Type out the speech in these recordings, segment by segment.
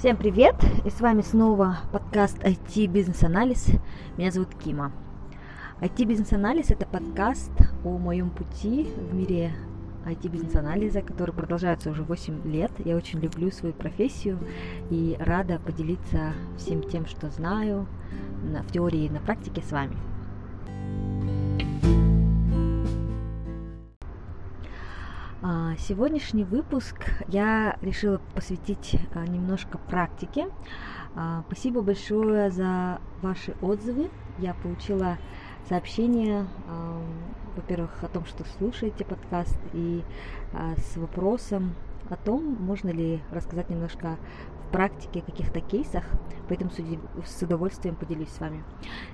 Всем привет! И с вами снова подкаст IT Бизнес Анализ. Меня зовут Кима. IT Бизнес Анализ это подкаст о моем пути в мире IT бизнес анализа, который продолжается уже 8 лет. Я очень люблю свою профессию и рада поделиться всем тем, что знаю в теории и на практике с вами. Сегодняшний выпуск я решила посвятить а, немножко практике. А, спасибо большое за ваши отзывы. Я получила сообщение, во-первых, о том, что слушаете подкаст, и с вопросом о том, можно ли рассказать немножко в практике каких-то кейсах, поэтому с удовольствием поделюсь с вами.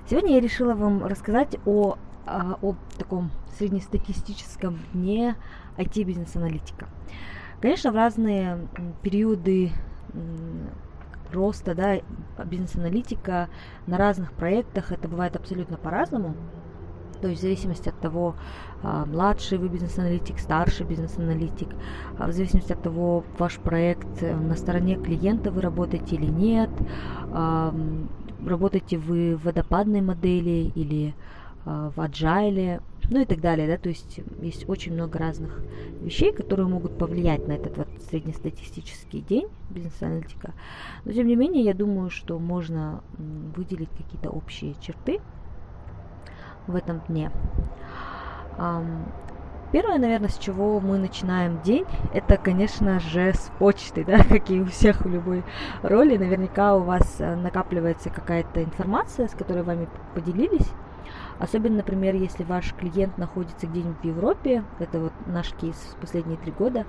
Сегодня я решила вам рассказать о, о таком среднестатистическом дне IT-бизнес-аналитика. Конечно, в разные периоды роста да, бизнес-аналитика на разных проектах это бывает абсолютно по-разному. То есть в зависимости от того, а, младший вы бизнес-аналитик, старший бизнес-аналитик, а, в зависимости от того, ваш проект э, на стороне клиента вы работаете или нет, а, работаете вы в водопадной модели или в agile, ну и так далее, да, то есть есть очень много разных вещей, которые могут повлиять на этот вот среднестатистический день бизнес-аналитика. Но тем не менее, я думаю, что можно выделить какие-то общие черты в этом дне. Первое, наверное, с чего мы начинаем день, это, конечно же, с почты, да, как и у всех в любой роли. Наверняка у вас э, накапливается какая-то информация, с которой вами поделились, Особенно, например, если ваш клиент находится где-нибудь в Европе, это вот наш кейс в последние три года,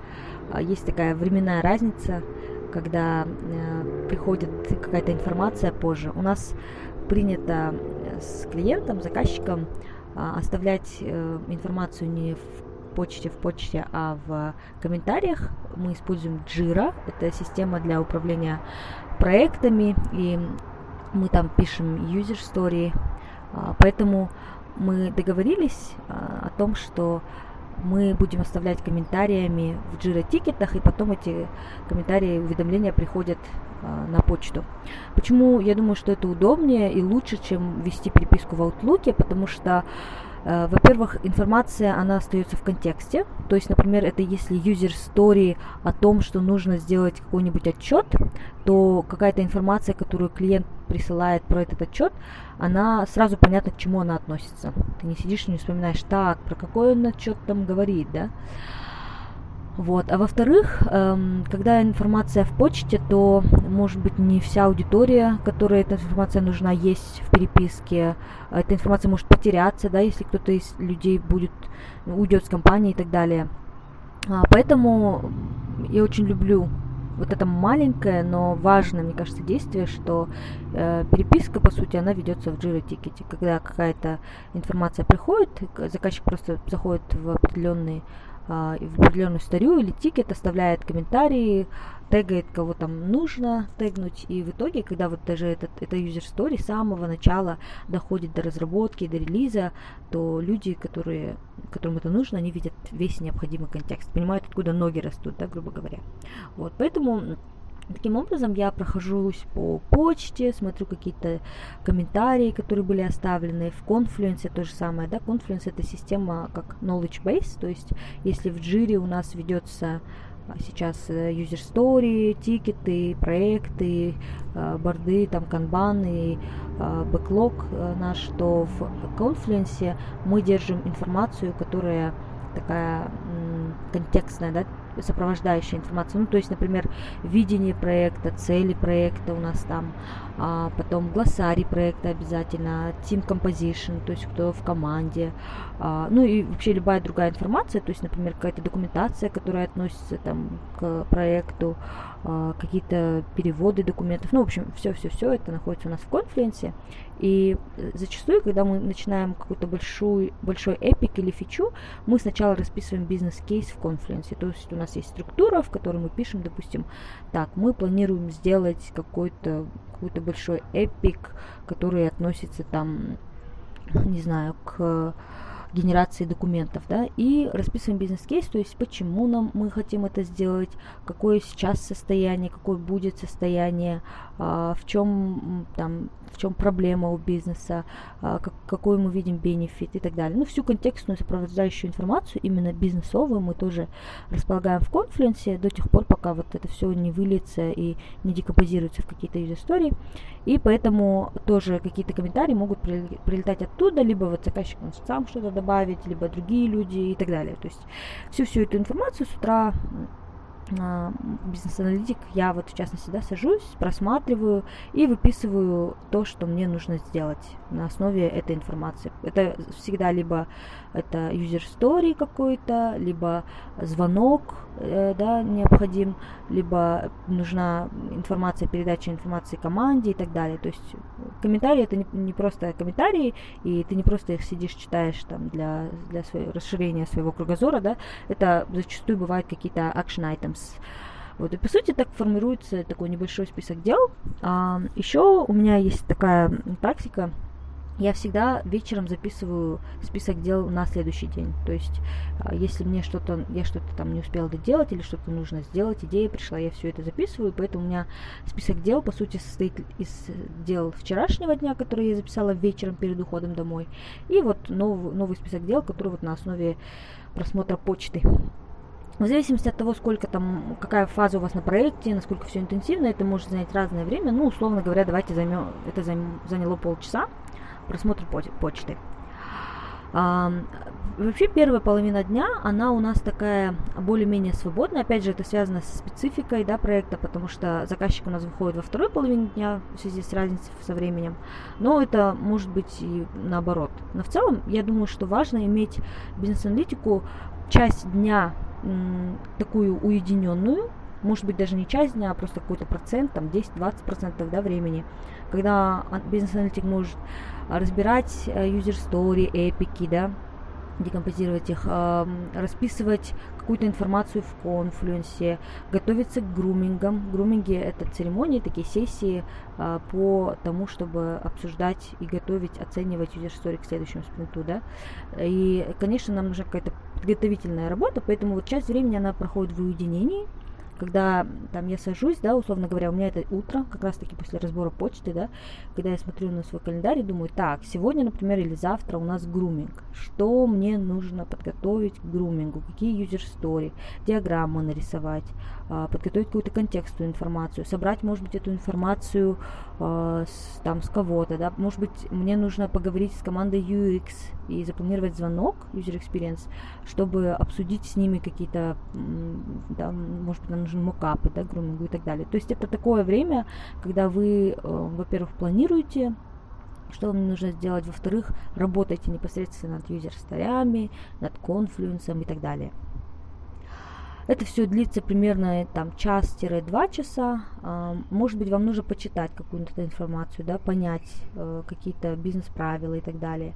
а, есть такая временная разница, когда э, приходит какая-то информация позже. У нас принято э, с клиентом, заказчиком э, оставлять э, информацию не в почте в почте, а в комментариях. Мы используем Jira, это система для управления проектами, и мы там пишем user story, а, поэтому мы договорились а, о том, что мы будем оставлять комментариями в Jira тикетах, и потом эти комментарии, уведомления приходят а, на почту. Почему я думаю, что это удобнее и лучше, чем вести переписку в Outlook, потому что во-первых, информация, она остается в контексте. То есть, например, это если user story о том, что нужно сделать какой-нибудь отчет, то какая-то информация, которую клиент присылает про этот отчет, она сразу понятно, к чему она относится. Ты не сидишь и не вспоминаешь, так, про какой он отчет там говорит, да. Вот. А во-вторых, эм, когда информация в почте, то, может быть, не вся аудитория, которой эта информация нужна, есть в переписке. Эта информация может потеряться, да, если кто-то из людей будет, уйдет с компании и так далее. А, поэтому я очень люблю вот это маленькое, но важное, мне кажется, действие, что э, переписка, по сути, она ведется в Jira тикете. Когда какая-то информация приходит, заказчик просто заходит в определенный а, в определенную старю или тикет, оставляет комментарии, тегает, кого там нужно тегнуть, и в итоге, когда вот даже этот, это user story с самого начала доходит до разработки, до релиза, то люди, которые, которым это нужно, они видят весь необходимый контекст, понимают, откуда ноги растут, да, грубо говоря. Вот, поэтому Таким образом, я прохожусь по почте, смотрю какие-то комментарии, которые были оставлены. В Confluence то же самое, да, Confluence это система как knowledge base, то есть если в Jira у нас ведется а, сейчас э, user story, тикеты, проекты, э, борды, там канбаны, э, бэклог наш, то в Confluence мы держим информацию, которая такая контекстная, да, сопровождающая информация. Ну, то есть, например, видение проекта, цели проекта у нас там, а потом глоссарий проекта обязательно, team composition, то есть кто в команде, а, ну и вообще любая другая информация, то есть, например, какая-то документация, которая относится там к проекту, какие-то переводы документов, ну, в общем, все-все-все это находится у нас в конференции. И зачастую, когда мы начинаем какой-то большой, большой эпик или фичу, мы сначала расписываем бизнес-кейс в конференции. То есть у нас есть структура, в которой мы пишем, допустим, так, мы планируем сделать какой-то какой-то большой эпик, который относится там, не знаю, к генерации документов, да, и расписываем бизнес-кейс, то есть почему нам мы хотим это сделать, какое сейчас состояние, какое будет состояние, а, в чем там в чем проблема у бизнеса, а, как, какой мы видим бенефит и так далее. Ну, всю контекстную сопровождающую информацию, именно бизнесовую, мы тоже располагаем в конфлюенсе до тех пор, пока вот это все не выльется и не декомпозируется в какие-то истории. И поэтому тоже какие-то комментарии могут прилетать оттуда, либо вот заказчик сам что-то добавить, либо другие люди и так далее. То есть всю всю эту информацию с утра бизнес-аналитик, я вот в частности, да, сажусь, просматриваю и выписываю то, что мне нужно сделать на основе этой информации. Это всегда либо это user story какой-то, либо звонок, э, да, необходим, либо нужна информация, передача информации команде и так далее. То есть комментарии это не, не просто комментарии, и ты не просто их сидишь, читаешь там для, для своего расширения своего кругозора, да, это зачастую бывают какие-то action items. Вот, и по сути так формируется такой небольшой список дел. А, еще у меня есть такая практика, я всегда вечером записываю список дел на следующий день. То есть, а, если мне что-то, я что-то там не успела доделать или что-то нужно сделать, идея пришла, я все это записываю, поэтому у меня список дел, по сути, состоит из дел вчерашнего дня, которые я записала вечером перед уходом домой, и вот новый, новый список дел, который вот на основе просмотра почты. В зависимости от того, сколько там, какая фаза у вас на проекте, насколько все интенсивно, это может занять разное время. Ну, условно говоря, давайте займем, это заняло полчаса просмотр почты. А, вообще первая половина дня, она у нас такая более-менее свободная. Опять же, это связано со спецификой да, проекта, потому что заказчик у нас выходит во второй половине дня в связи с разницей со временем. Но это может быть и наоборот. Но в целом, я думаю, что важно иметь бизнес-аналитику часть дня такую уединенную, может быть даже не часть дня, а просто какой-то процент, там 10-20% да, времени, когда бизнес-аналитик может разбирать э, user story, эпики, да, декомпозировать их, расписывать какую-то информацию в конфлюенсе, готовиться к грумингам. Груминги – это церемонии, такие сессии а, по тому, чтобы обсуждать и готовить, оценивать user story к следующему спринту, да. И, конечно, нам нужна какая-то подготовительная работа, поэтому вот часть времени она проходит в уединении, когда там я сажусь, да, условно говоря, у меня это утро, как раз таки после разбора почты, да, когда я смотрю на свой календарь и думаю, так, сегодня, например, или завтра у нас груминг. Что мне нужно подготовить к грумингу? Какие юзер стори, диаграмму нарисовать, а, подготовить какую-то контекстную информацию, собрать, может быть, эту информацию э, с, там с кого-то, да, может быть, мне нужно поговорить с командой UX и запланировать звонок, user experience, чтобы обсудить с ними какие-то, да, может быть, нам нужны мокапы, да, грумингу и так далее. То есть это такое время, когда вы, э, во-первых, планируете что вам нужно сделать, во-вторых, работайте непосредственно над юзер-старями, над конфлюенсом и так далее. Это все длится примерно там час-два часа. А, может быть, вам нужно почитать какую-то информацию, да, понять э, какие-то бизнес-правила и так далее.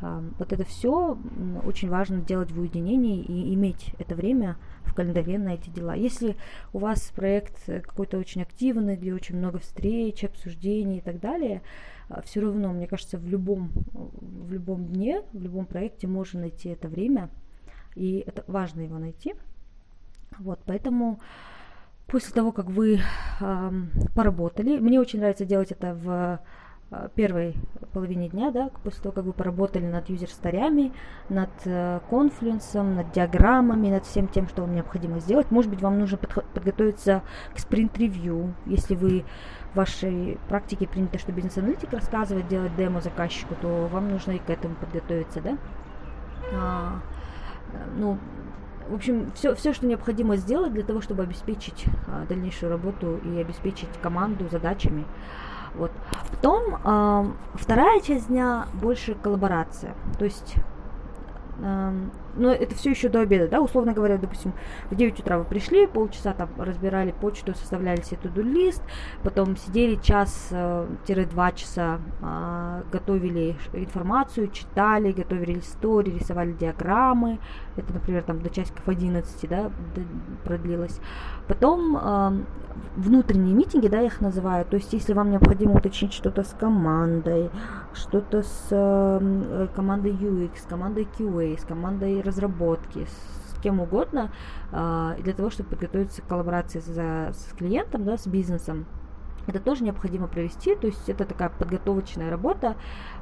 А, вот это все очень важно делать в уединении и иметь это время в календаре на эти дела. Если у вас проект какой-то очень активный, где очень много встреч, обсуждений и так далее, а, все равно, мне кажется, в любом, в любом дне, в любом проекте можно найти это время, и это важно его найти – вот, поэтому после того, как вы э, поработали, мне очень нравится делать это в э, первой половине дня, да, после того, как вы поработали над юзер-старями, над э, конфлюенсом, над диаграммами, над всем тем, что вам необходимо сделать. Может быть, вам нужно подготовиться к спринт-ревью, если вы в вашей практике принято, что бизнес-аналитик рассказывает, делать демо заказчику, то вам нужно и к этому подготовиться, да. А, э, ну, в общем, все, все, что необходимо сделать для того, чтобы обеспечить а, дальнейшую работу и обеспечить команду задачами. Вот. Потом а, вторая часть дня больше коллаборация. То есть но это все еще до обеда, да, условно говоря, допустим, в 9 утра вы пришли, полчаса там разбирали почту, составляли себе туду лист, потом сидели час-два э, часа, а, готовили информацию, читали, готовили истории, рисовали диаграммы, это, например, там до часиков 11, да, продлилось. Потом внутренние митинги, да, я их называю, то есть если вам необходимо уточнить что-то с командой, что-то с э, командой UX, командой QA, с командой разработки, с кем угодно, э, для того, чтобы подготовиться к коллаборации за, с клиентом, да, с бизнесом, это тоже необходимо провести, то есть это такая подготовочная работа,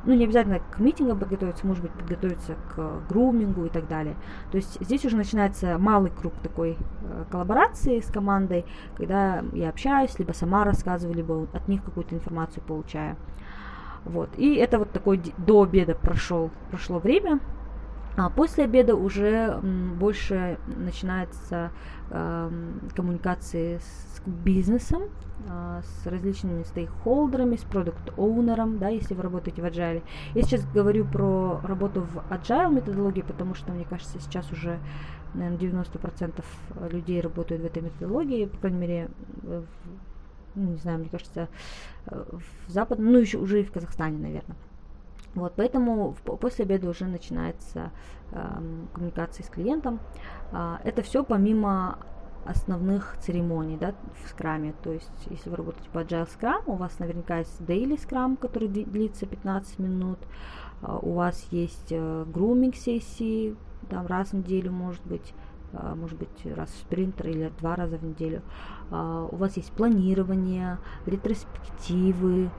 ну не обязательно к митингам подготовиться, может быть подготовиться к грумингу и так далее. То есть здесь уже начинается малый круг такой э, коллаборации с командой, когда я общаюсь, либо сама рассказываю, либо от них какую-то информацию получаю. Вот. И это вот такой до обеда прошел, прошло время, а после обеда уже больше начинается э, коммуникации с бизнесом, э, с различными стейкхолдерами, с продукт-оунером, да, если вы работаете в Agile. Я сейчас говорю про работу в Agile методологии, потому что, мне кажется, сейчас уже, наверное, 90% людей работают в этой методологии, по крайней мере, в, ну, не знаю, мне кажется, э, в западном, ну, еще уже и в Казахстане, наверное. Вот, поэтому после обеда уже начинается э, коммуникация с клиентом. Э, это все помимо основных церемоний да, в скраме. То есть, если вы работаете по Agile Scrum, у вас наверняка есть Daily Scrum, который длится 15 минут. Uh, у вас есть uh, grooming сессии, там раз в неделю, может быть, uh, может быть, раз в спринтер или два раза в неделю. У вас есть планирование, ретроспективы,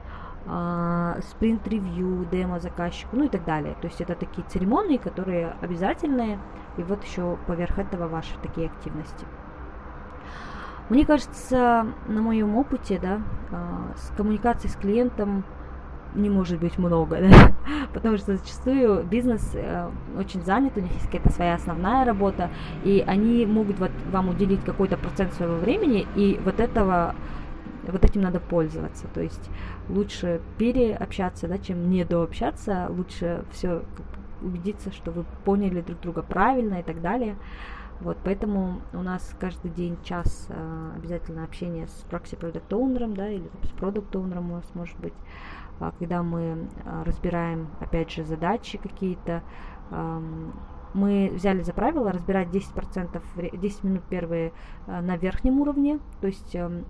спринт-ревью, демо заказчику, ну и так далее. То есть это такие церемонии, которые обязательные, и вот еще поверх этого ваши такие активности. Мне кажется, на моем опыте, да, а, с коммуникацией с клиентом не может быть много, да? потому что зачастую бизнес э, очень занят, у них есть какая-то своя основная работа, и они могут вот вам уделить какой-то процент своего времени, и вот этого вот этим надо пользоваться. То есть лучше переобщаться, да, чем недообщаться, лучше все убедиться, что вы поняли друг друга правильно и так далее. Вот, поэтому у нас каждый день час э, обязательно общение с прокси продукт оунером да, или с продукт оунером у нас может быть, э, когда мы э, разбираем, опять же, задачи какие-то. Э, мы взяли за правило разбирать 10%, 10 минут первые э, на верхнем уровне, то есть э,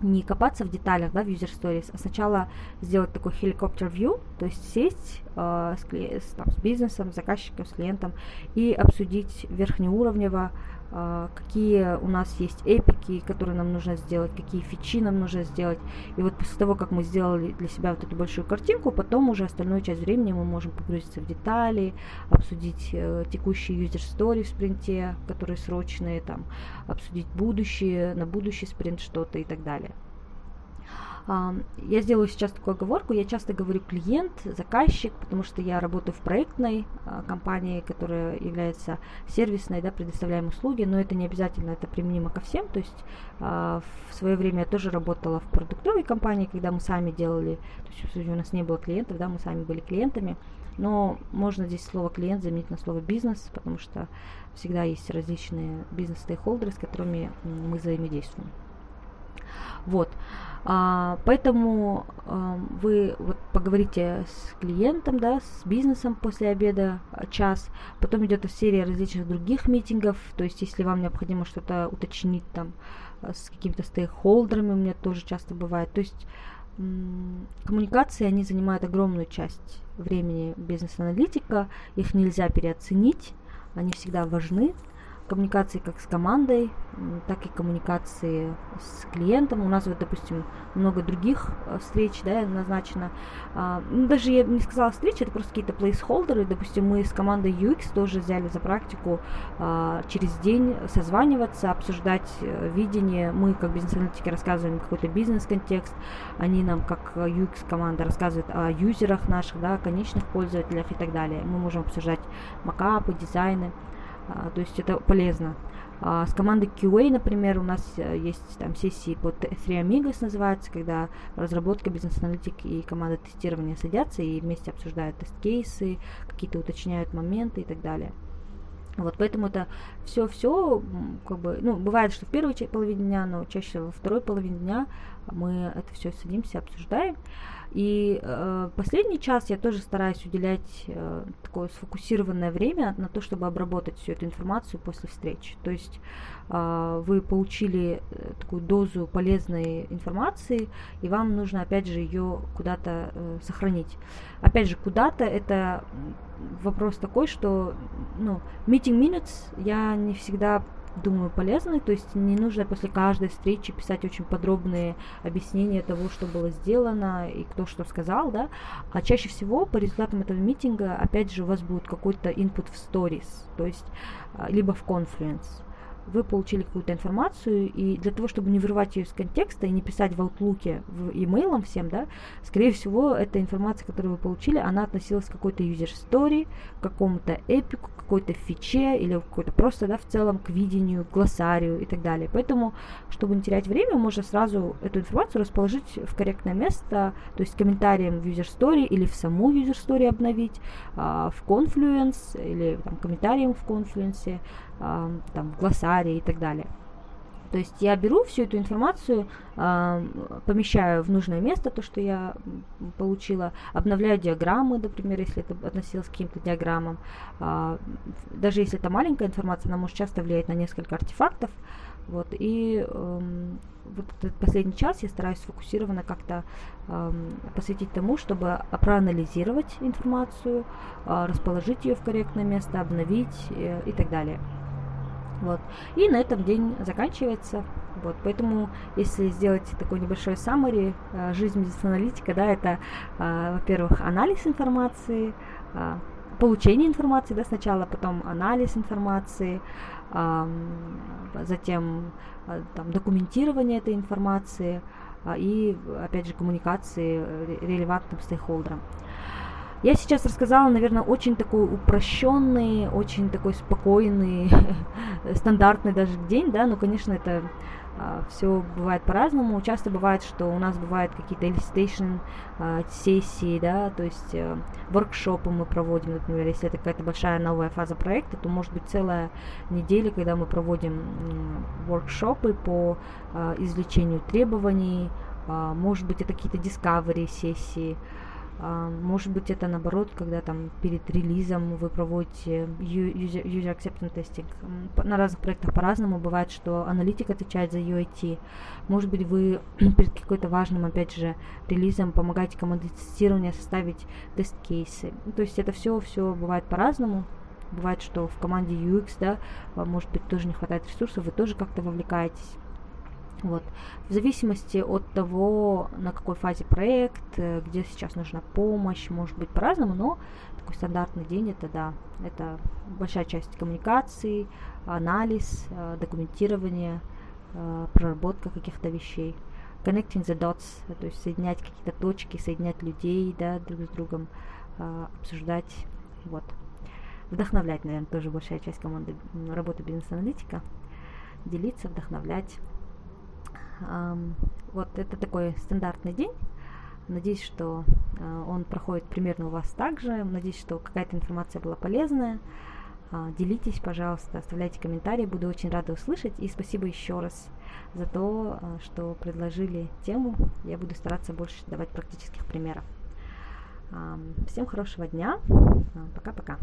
не копаться в деталях, да, в user stories, а сначала сделать такой helicopter view, то есть сесть э, с, там, с бизнесом, с заказчиком, с клиентом и обсудить верхнеуровнево какие у нас есть эпики, которые нам нужно сделать, какие фичи нам нужно сделать. И вот после того, как мы сделали для себя вот эту большую картинку, потом уже остальную часть времени мы можем погрузиться в детали, обсудить э, текущие user story в спринте, которые срочные, там, обсудить будущее, на будущий спринт что-то и так далее. Я сделаю сейчас такую оговорку. Я часто говорю клиент, заказчик, потому что я работаю в проектной а, компании, которая является сервисной, да, предоставляем услуги, но это не обязательно, это применимо ко всем. То есть а, в свое время я тоже работала в продуктовой компании, когда мы сами делали, то есть у нас не было клиентов, да, мы сами были клиентами. Но можно здесь слово клиент заменить на слово бизнес, потому что всегда есть различные бизнес-стейкхолдеры, с которыми мы взаимодействуем. Вот. А, поэтому а, вы вот поговорите с клиентом, да, с бизнесом после обеда а, час, потом идет серия различных других митингов, то есть если вам необходимо что-то уточнить там с какими-то стейкхолдерами, у меня тоже часто бывает, то есть коммуникации, они занимают огромную часть времени бизнес-аналитика, их нельзя переоценить, они всегда важны, коммуникации как с командой, так и коммуникации с клиентом. У нас вот, допустим, много других э, встреч, да, назначено. А, ну, даже я не сказала встречи, это просто какие-то плейсхолдеры. Допустим, мы с командой UX тоже взяли за практику а, через день созваниваться, обсуждать а, видение. Мы, как бизнес-аналитики, рассказываем какой-то бизнес-контекст. Они нам, как UX-команда, рассказывают о юзерах наших, да, конечных пользователях и так далее. Мы можем обсуждать макапы, дизайны. А, то есть это полезно. А, с командой QA, например, у нас э, есть там сессии по Three Amigos называется, когда разработка, бизнес-аналитик и команда тестирования садятся и вместе обсуждают тест-кейсы, какие-то уточняют моменты и так далее. Вот, поэтому это все-все, как бы, ну, бывает, что в первой половине дня, но чаще во второй половине дня мы это все садимся, обсуждаем. И э, последний час я тоже стараюсь уделять э, такое сфокусированное время на то, чтобы обработать всю эту информацию после встречи. То есть э, вы получили э, такую дозу полезной информации, и вам нужно опять же ее куда-то э, сохранить. Опять же, куда-то это вопрос такой, что ну, meeting minutes я не всегда думаю, полезны. То есть не нужно после каждой встречи писать очень подробные объяснения того, что было сделано и кто что сказал, да. А чаще всего по результатам этого митинга, опять же, у вас будет какой-то input в stories, то есть а, либо в Confluence вы получили какую-то информацию, и для того, чтобы не вырывать ее из контекста и не писать в Outlook в имейлом всем, да, скорее всего, эта информация, которую вы получили, она относилась к какой-то user story, к какому-то эпику, какой-то фиче или какой-то просто, да, в целом к видению, к глоссарию и так далее. Поэтому, чтобы не терять время, можно сразу эту информацию расположить в корректное место, то есть комментарием в user story или в саму user story обновить, а, в Confluence или там, комментарием в Confluence, а, там, в глоссарии и так далее. То есть я беру всю эту информацию, э, помещаю в нужное место, то, что я получила, обновляю диаграммы, например, если это относилось к каким-то диаграммам. Э, даже если это маленькая информация, она может часто влиять на несколько артефактов. Вот, и э, вот этот последний час я стараюсь сфокусированно как-то э, посвятить тому, чтобы проанализировать информацию, э, расположить ее в корректное место, обновить э, и так далее. Вот. И на этом день заканчивается. Вот, поэтому, если сделать такой небольшой summary, э, жизнь бизнес-аналитика, да, это, э, во-первых, анализ информации, э, получение информации, да, сначала, потом анализ информации, затем там, документирование этой информации и, опять же, коммуникации релевантным стейкхолдерам. Я сейчас рассказала, наверное, очень такой упрощенный, очень такой спокойный, стандартный даже день, да, но, конечно, это а, все бывает по-разному. Часто бывает, что у нас бывают какие-то elicitation а, сессии, да, то есть а, воркшопы мы проводим, например, если это какая-то большая новая фаза проекта, то может быть целая неделя, когда мы проводим воркшопы по а, извлечению требований, может быть, это какие-то discovery сессии, может быть, это наоборот, когда там перед релизом вы проводите user, user acceptance testing. На разных проектах по-разному. Бывает, что аналитик отвечает за UIT. Может быть, вы перед какой-то важным, опять же, релизом помогаете команде тестирования составить тест-кейсы. То есть это все, все бывает по-разному. Бывает, что в команде UX, да, может быть, тоже не хватает ресурсов, вы тоже как-то вовлекаетесь. Вот. В зависимости от того, на какой фазе проект, э, где сейчас нужна помощь, может быть по-разному, но такой стандартный день это да, это большая часть коммуникации, анализ, э, документирование, э, проработка каких-то вещей. Connecting the dots, то есть соединять какие-то точки, соединять людей, да, друг с другом, обсуждать, вот. Вдохновлять, наверное, тоже большая часть команды работы бизнес-аналитика. Делиться, вдохновлять. Вот это такой стандартный день. Надеюсь, что а, он проходит примерно у вас так же. Надеюсь, что какая-то информация была полезная. А, делитесь, пожалуйста, оставляйте комментарии, буду очень рада услышать. И спасибо еще раз за то, а, что предложили тему. Я буду стараться больше давать практических примеров. Всем хорошего дня. Пока-пока.